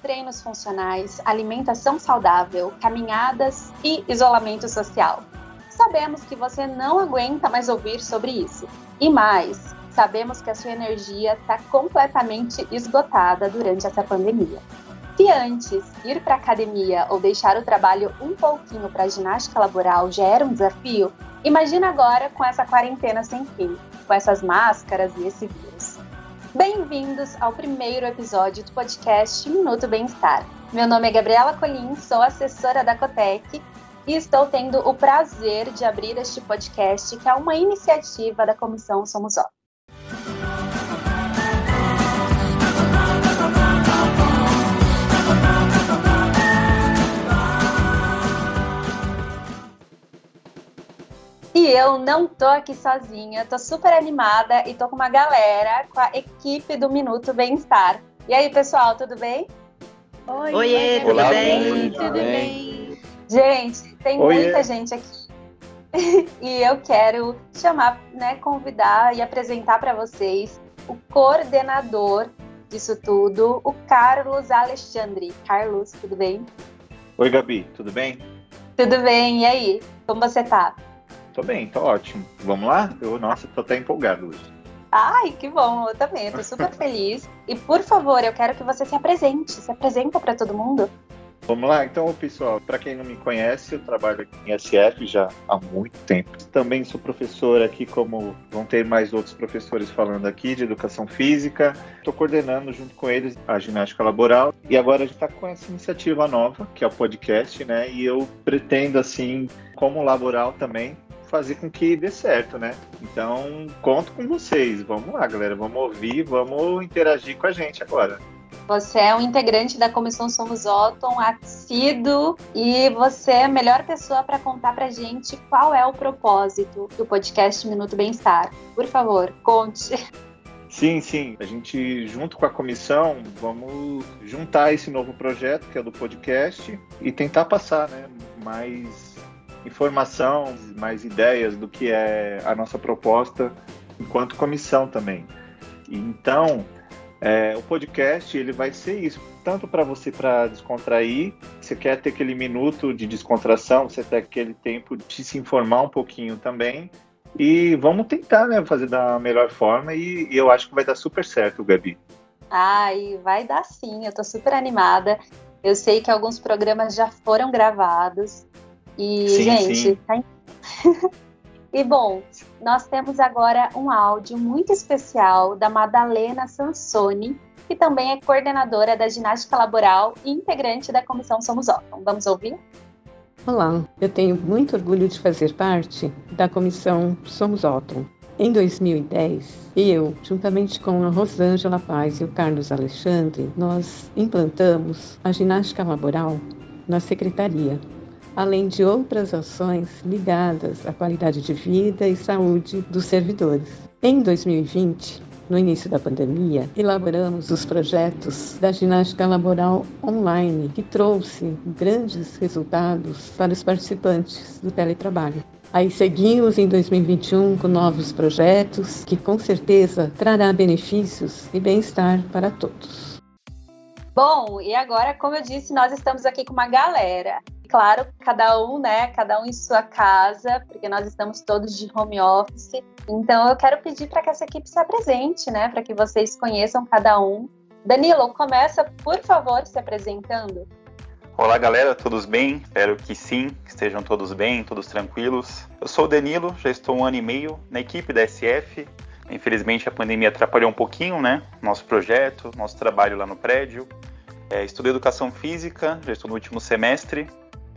treinos funcionais, alimentação saudável, caminhadas e isolamento social. Sabemos que você não aguenta mais ouvir sobre isso. E mais, sabemos que a sua energia está completamente esgotada durante essa pandemia. Se antes ir para academia ou deixar o trabalho um pouquinho para ginástica laboral já era um desafio, imagina agora com essa quarentena sem fim, com essas máscaras e esse vírus. Bem-vindos ao primeiro episódio do podcast Minuto Bem-Estar. Meu nome é Gabriela Colim, sou assessora da Cotec e estou tendo o prazer de abrir este podcast, que é uma iniciativa da Comissão Somos Ó. eu não tô aqui sozinha, tô super animada e tô com uma galera, com a equipe do Minuto Bem-Estar. E aí, pessoal, tudo bem? Oi, Oiê, tudo Olá, bem? Tudo bem? Gente, tem Oiê. muita gente aqui. e eu quero chamar, né, convidar e apresentar para vocês o coordenador disso tudo, o Carlos Alexandre. Carlos, tudo bem? Oi, Gabi, tudo bem? Tudo bem, e aí? Como você tá? Tô bem, tô ótimo. Vamos lá? Eu, nossa, tô até empolgado hoje. Ai, que bom, eu também, eu tô super feliz. E por favor, eu quero que você se apresente. Se apresenta para todo mundo. Vamos lá? Então, pessoal, para quem não me conhece, eu trabalho aqui em SF já há muito tempo. Também sou professor aqui, como vão ter mais outros professores falando aqui, de educação física. Estou coordenando junto com eles a ginástica laboral. E agora a gente está com essa iniciativa nova, que é o podcast, né? E eu pretendo, assim, como laboral também, fazer com que dê certo, né? Então, conto com vocês. Vamos lá, galera. Vamos ouvir, vamos interagir com a gente agora. Você é um integrante da Comissão Somos Otton, assíduo, e você é a melhor pessoa para contar pra gente qual é o propósito do podcast Minuto Bem-Estar. Por favor, conte. Sim, sim. A gente, junto com a comissão, vamos juntar esse novo projeto, que é do podcast, e tentar passar né, mais informação, mais ideias do que é a nossa proposta enquanto comissão também. Então, é, o podcast ele vai ser isso, tanto para você para descontrair, você quer ter aquele minuto de descontração, você tem aquele tempo de se informar um pouquinho também. E vamos tentar, né, fazer da melhor forma e, e eu acho que vai dar super certo, Gabi. Ai, vai dar sim, eu tô super animada. Eu sei que alguns programas já foram gravados. E, Sim, gente, sim. tá in- E bom, nós temos agora um áudio muito especial da Madalena Sansoni, que também é coordenadora da ginástica laboral e integrante da comissão Somos Otton. Vamos ouvir? Olá, eu tenho muito orgulho de fazer parte da comissão Somos Otton. Em 2010, eu, juntamente com a Rosângela Paz e o Carlos Alexandre, nós implantamos a ginástica laboral na secretaria, além de outras ações ligadas à qualidade de vida e saúde dos servidores. Em 2020, no início da pandemia, elaboramos os projetos da ginástica laboral online, que trouxe grandes resultados para os participantes do teletrabalho. Aí seguimos em 2021 com novos projetos, que com certeza trará benefícios e bem-estar para todos. Bom, e agora, como eu disse, nós estamos aqui com uma galera. Claro, cada um, né? Cada um em sua casa, porque nós estamos todos de home office. Então, eu quero pedir para que essa equipe se apresente, né? Para que vocês conheçam cada um. Danilo, começa, por favor, se apresentando. Olá galera, todos bem? Espero que sim, que estejam todos bem, todos tranquilos. Eu sou o Danilo, já estou um ano e meio na equipe da SF. Infelizmente a pandemia atrapalhou um pouquinho, né? Nosso projeto, nosso trabalho lá no prédio. É, estudo educação física, já estou no último semestre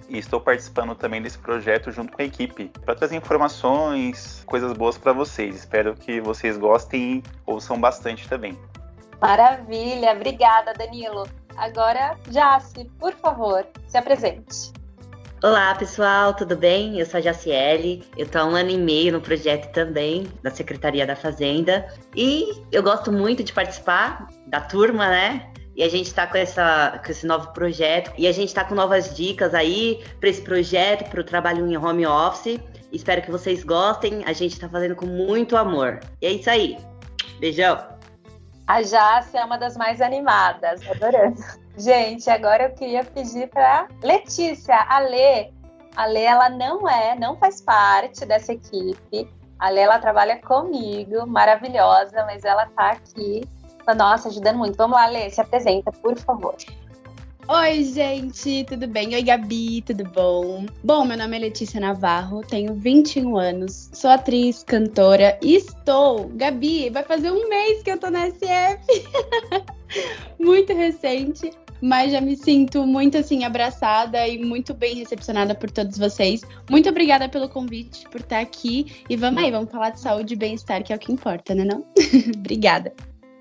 e estou participando também desse projeto junto com a equipe para trazer informações, coisas boas para vocês. Espero que vocês gostem e ouçam bastante também. Maravilha, obrigada, Danilo. Agora, Jace, por favor, se apresente. Olá pessoal, tudo bem? Eu sou a Jaciele, eu estou há um ano e meio no projeto também da Secretaria da Fazenda e eu gosto muito de participar da turma, né? E a gente está com, com esse novo projeto e a gente está com novas dicas aí para esse projeto, para o trabalho em home office. Espero que vocês gostem, a gente está fazendo com muito amor. E é isso aí, beijão! A Jace é uma das mais animadas, adorando. Gente, agora eu queria pedir para Letícia, a Lê. A Lê, ela não é, não faz parte dessa equipe. A Lê, ela trabalha comigo, maravilhosa, mas ela tá aqui, nossa, ajudando muito. Vamos lá, Lê, se apresenta, por favor. Oi, gente, tudo bem? Oi, Gabi, tudo bom? Bom, meu nome é Letícia Navarro, tenho 21 anos, sou atriz, cantora e estou, Gabi, vai fazer um mês que eu tô na SF. muito recente, mas já me sinto muito assim abraçada e muito bem recepcionada por todos vocês. Muito obrigada pelo convite, por estar aqui e vamos aí, vamos falar de saúde e bem-estar, que é o que importa, né não? obrigada.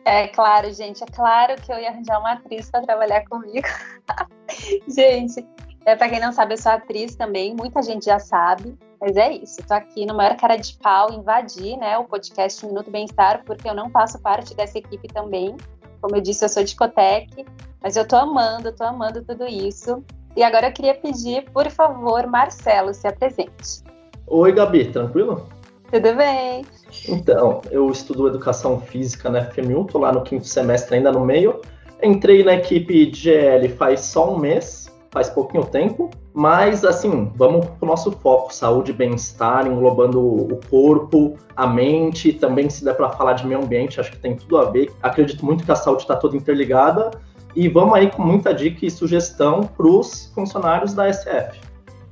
É claro, gente, é claro que eu ia arranjar uma atriz para trabalhar comigo. gente, é, para quem não sabe, eu sou atriz também, muita gente já sabe, mas é isso. Estou aqui no maior cara de pau, invadir né, o podcast Minuto Bem-Estar, porque eu não faço parte dessa equipe também. Como eu disse, eu sou de Cotec, mas eu tô amando, tô amando tudo isso. E agora eu queria pedir, por favor, Marcelo, se apresente. Oi, Gabi, tranquilo? Tudo bem. Então, eu estudo Educação Física na FMU, tô lá no quinto semestre ainda no meio. Entrei na equipe de GL faz só um mês, faz pouquinho tempo, mas assim, vamos pro nosso foco, saúde e bem-estar, englobando o corpo, a mente, também se der para falar de meio ambiente, acho que tem tudo a ver. Acredito muito que a saúde está toda interligada e vamos aí com muita dica e sugestão para os funcionários da SF.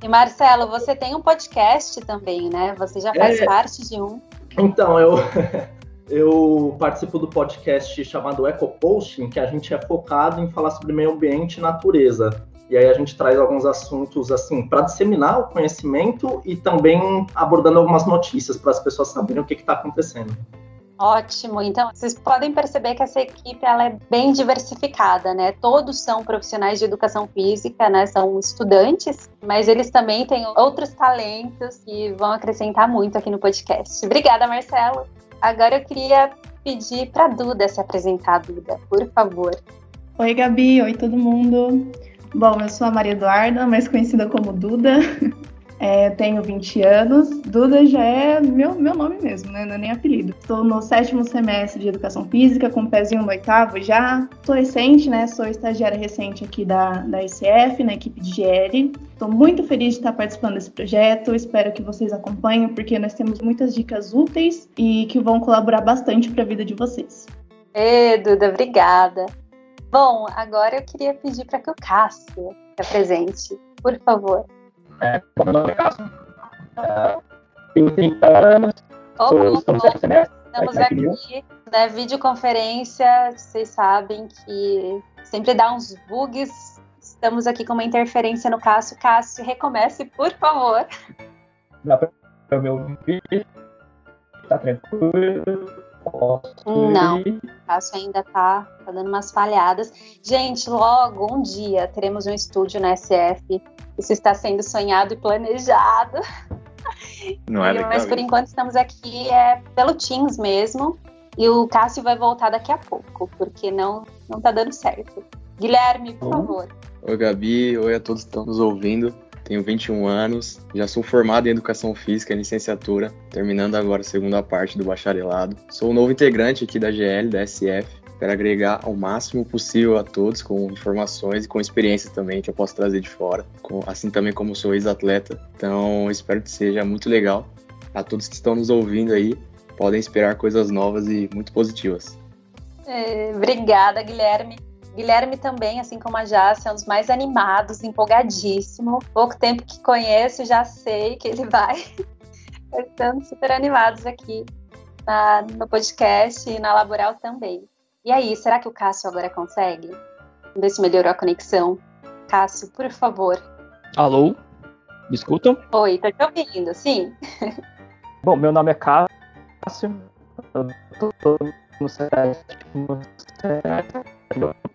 E Marcelo, você tem um podcast também, né? Você já faz é... parte de um. Então, eu, eu participo do podcast chamado Ecoposting, que a gente é focado em falar sobre meio ambiente e natureza. E aí a gente traz alguns assuntos assim para disseminar o conhecimento e também abordando algumas notícias para as pessoas saberem o que está acontecendo. Ótimo. Então, vocês podem perceber que essa equipe ela é bem diversificada, né? Todos são profissionais de educação física, né? São estudantes, mas eles também têm outros talentos que vão acrescentar muito aqui no podcast. Obrigada, Marcelo. Agora eu queria pedir para Duda se apresentar, Duda, por favor. Oi, Gabi. Oi, todo mundo. Bom, eu sou a Maria Eduarda, mais conhecida como Duda. É, tenho 20 anos. Duda já é meu, meu nome mesmo, né? Não é nem apelido. Estou no sétimo semestre de Educação Física, com um pezinho no oitavo já. Sou recente, né? Sou estagiária recente aqui da, da ICF, na equipe de GL. Estou muito feliz de estar participando desse projeto. Espero que vocês acompanhem, porque nós temos muitas dicas úteis e que vão colaborar bastante para a vida de vocês. Ê, Duda, obrigada. Bom, agora eu queria pedir para que o Cássio se apresente, por favor. É, meu nome é Cássio. É, tenho 30 anos. Sou, Estamos aqui na videoconferência. Vocês sabem que sempre dá uns bugs. Estamos aqui com uma interferência no Cássio. Cássio, recomece, por favor. Dá para me ouvir? Tá tranquilo? Posso Não, o Cássio ainda tá, tá dando umas falhadas. Gente, logo um dia teremos um estúdio na SF isso está sendo sonhado e planejado. Não é legal, Mas por enquanto estamos aqui é, pelo Teams mesmo. E o Cássio vai voltar daqui a pouco, porque não, não tá dando certo. Guilherme, por favor. Oi, Gabi. Oi a todos que estão nos ouvindo. Tenho 21 anos, já sou formado em Educação Física, licenciatura, terminando agora a segunda parte do bacharelado. Sou um novo integrante aqui da GL, da SF, Quero agregar ao máximo possível a todos com informações e com experiências também que eu posso trazer de fora, assim também como sou ex-atleta. Então, espero que seja muito legal. A todos que estão nos ouvindo aí, podem esperar coisas novas e muito positivas. É, obrigada, Guilherme. Guilherme também, assim como a Jace, é um dos mais animados, empolgadíssimo. Pouco tempo que conheço, já sei que ele vai. Estamos super animados aqui na, no podcast e na Laboral também. E aí, será que o Cássio agora consegue? Vamos ver se melhorou a conexão. Cássio, por favor. Alô? Me escutam? Oi, tô te ouvindo, sim. Bom, meu nome é Cássio. Eu tô no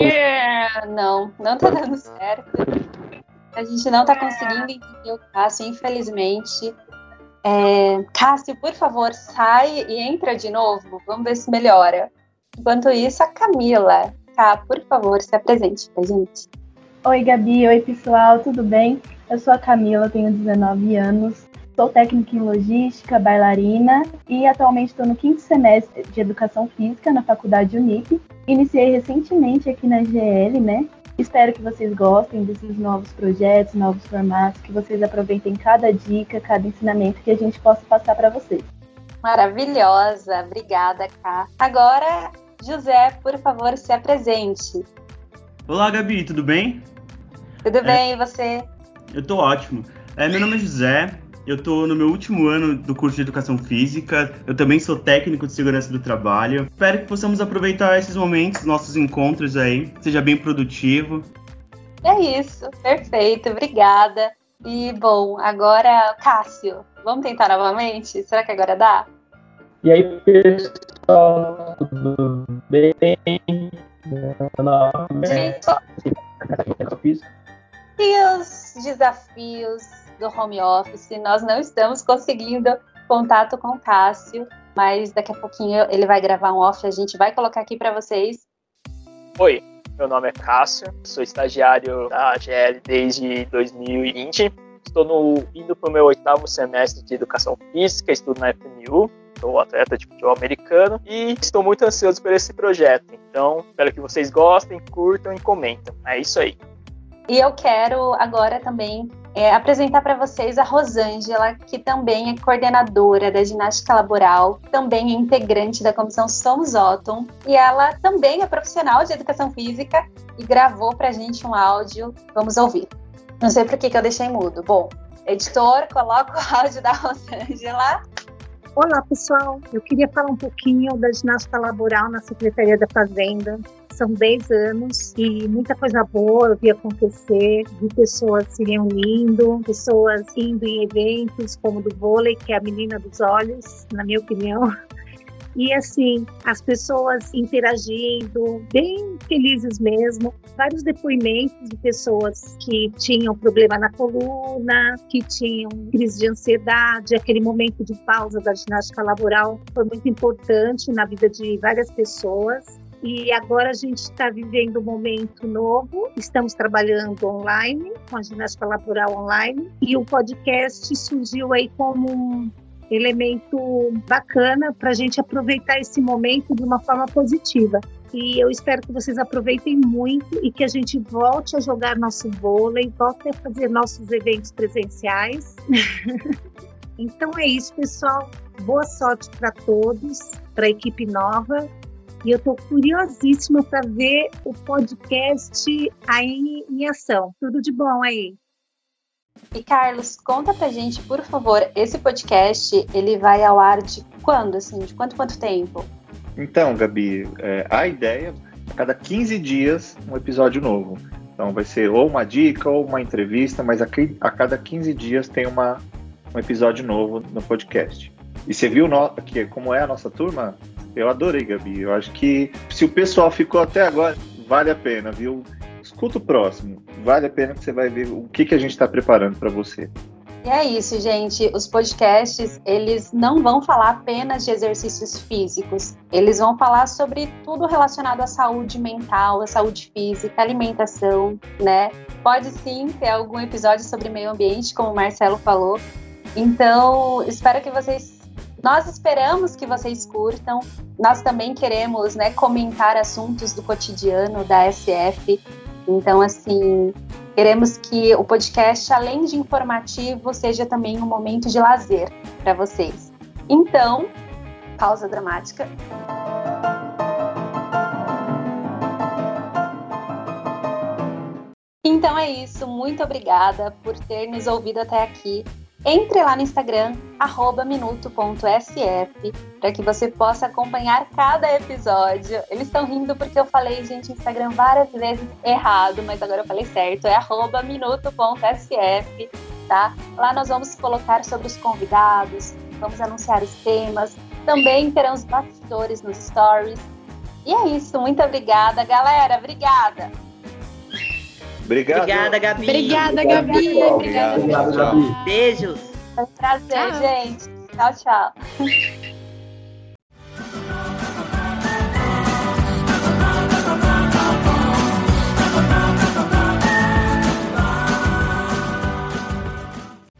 yeah, Não, não tá dando certo. A gente não tá conseguindo entender o Cássio, infelizmente. É... Cássio, por favor, sai e entra de novo. Vamos ver se melhora. Enquanto isso, a Camila. Tá, por favor, se apresente pra gente. Oi, Gabi. Oi, pessoal. Tudo bem? Eu sou a Camila, tenho 19 anos. Sou técnica em logística, bailarina e atualmente estou no quinto semestre de educação física na faculdade Unip. Iniciei recentemente aqui na GL, né? Espero que vocês gostem desses novos projetos, novos formatos, que vocês aproveitem cada dica, cada ensinamento que a gente possa passar para vocês. Maravilhosa, obrigada, Ká. Agora, José, por favor, se apresente. Olá, Gabi, tudo bem? Tudo bem, e você? Eu tô ótimo. É, meu nome é José, eu tô no meu último ano do curso de Educação Física, eu também sou técnico de segurança do trabalho. Espero que possamos aproveitar esses momentos, nossos encontros aí, seja bem produtivo. É isso, perfeito, obrigada. E, bom, agora, Cássio, vamos tentar novamente? Será que agora dá? E aí, pessoal, tudo bem? É... E os desafios do home office, nós não estamos conseguindo contato com o Cássio, mas daqui a pouquinho ele vai gravar um off, a gente vai colocar aqui para vocês. Oi, meu nome é Cássio, sou estagiário da GL desde 2020. Estou no, indo para o meu oitavo semestre de Educação Física, estudo na FMU, sou atleta de futebol americano e estou muito ansioso por esse projeto. Então, espero que vocês gostem, curtam e comentem. É isso aí. E eu quero agora também é, apresentar para vocês a Rosângela, que também é coordenadora da ginástica laboral, também é integrante da comissão Somos Otton, e ela também é profissional de educação física e gravou para a gente um áudio. Vamos ouvir. Não sei por que, que eu deixei mudo. Bom, editor, coloca o áudio da Rosângela. Olá, pessoal. Eu queria falar um pouquinho da ginástica laboral na Secretaria da Fazenda. São 10 anos e muita coisa boa eu vi acontecer, vi pessoas se reunindo, pessoas indo em eventos como do vôlei, que é a menina dos olhos, na minha opinião. E assim, as pessoas interagindo, bem felizes mesmo. Vários depoimentos de pessoas que tinham problema na coluna, que tinham crise de ansiedade. Aquele momento de pausa da ginástica laboral foi muito importante na vida de várias pessoas. E agora a gente está vivendo um momento novo, estamos trabalhando online, com a ginástica laboral online, e o podcast surgiu aí como um elemento bacana para a gente aproveitar esse momento de uma forma positiva. E eu espero que vocês aproveitem muito e que a gente volte a jogar nosso vôlei, volte a fazer nossos eventos presenciais. então é isso, pessoal. Boa sorte para todos, para a equipe nova. E eu estou curiosíssima para ver o podcast aí em ação. Tudo de bom aí. E Carlos, conta pra gente, por favor, esse podcast, ele vai ao ar de quando, assim, de quanto quanto tempo? Então, Gabi, é, a ideia, a cada 15 dias, um episódio novo. Então vai ser ou uma dica ou uma entrevista, mas a, a cada 15 dias tem uma, um episódio novo no podcast. E você viu no, que, como é a nossa turma? Eu adorei, Gabi. Eu acho que se o pessoal ficou até agora, vale a pena, viu? escuta o próximo. Vale a pena que você vai ver o que, que a gente está preparando para você. E é isso, gente. Os podcasts, eles não vão falar apenas de exercícios físicos. Eles vão falar sobre tudo relacionado à saúde mental, à saúde física, alimentação, né? Pode sim ter algum episódio sobre meio ambiente, como o Marcelo falou. Então, espero que vocês nós esperamos que vocês curtam. Nós também queremos né, comentar assuntos do cotidiano da SF então, assim, queremos que o podcast, além de informativo, seja também um momento de lazer para vocês. Então, pausa dramática. Então é isso, muito obrigada por ter nos ouvido até aqui. Entre lá no Instagram, minuto.sf, para que você possa acompanhar cada episódio. Eles estão rindo porque eu falei, gente, Instagram várias vezes errado, mas agora eu falei certo. É minuto.sf, tá? Lá nós vamos colocar sobre os convidados, vamos anunciar os temas, também teremos bastidores nos stories. E é isso, muito obrigada, galera. Obrigada. Obrigado. Obrigada, Gabi. Obrigada, Gabi. Obrigada, Obrigada, Gabi. Beijos. Foi um prazer, Tchau. gente. Tchau, tchau.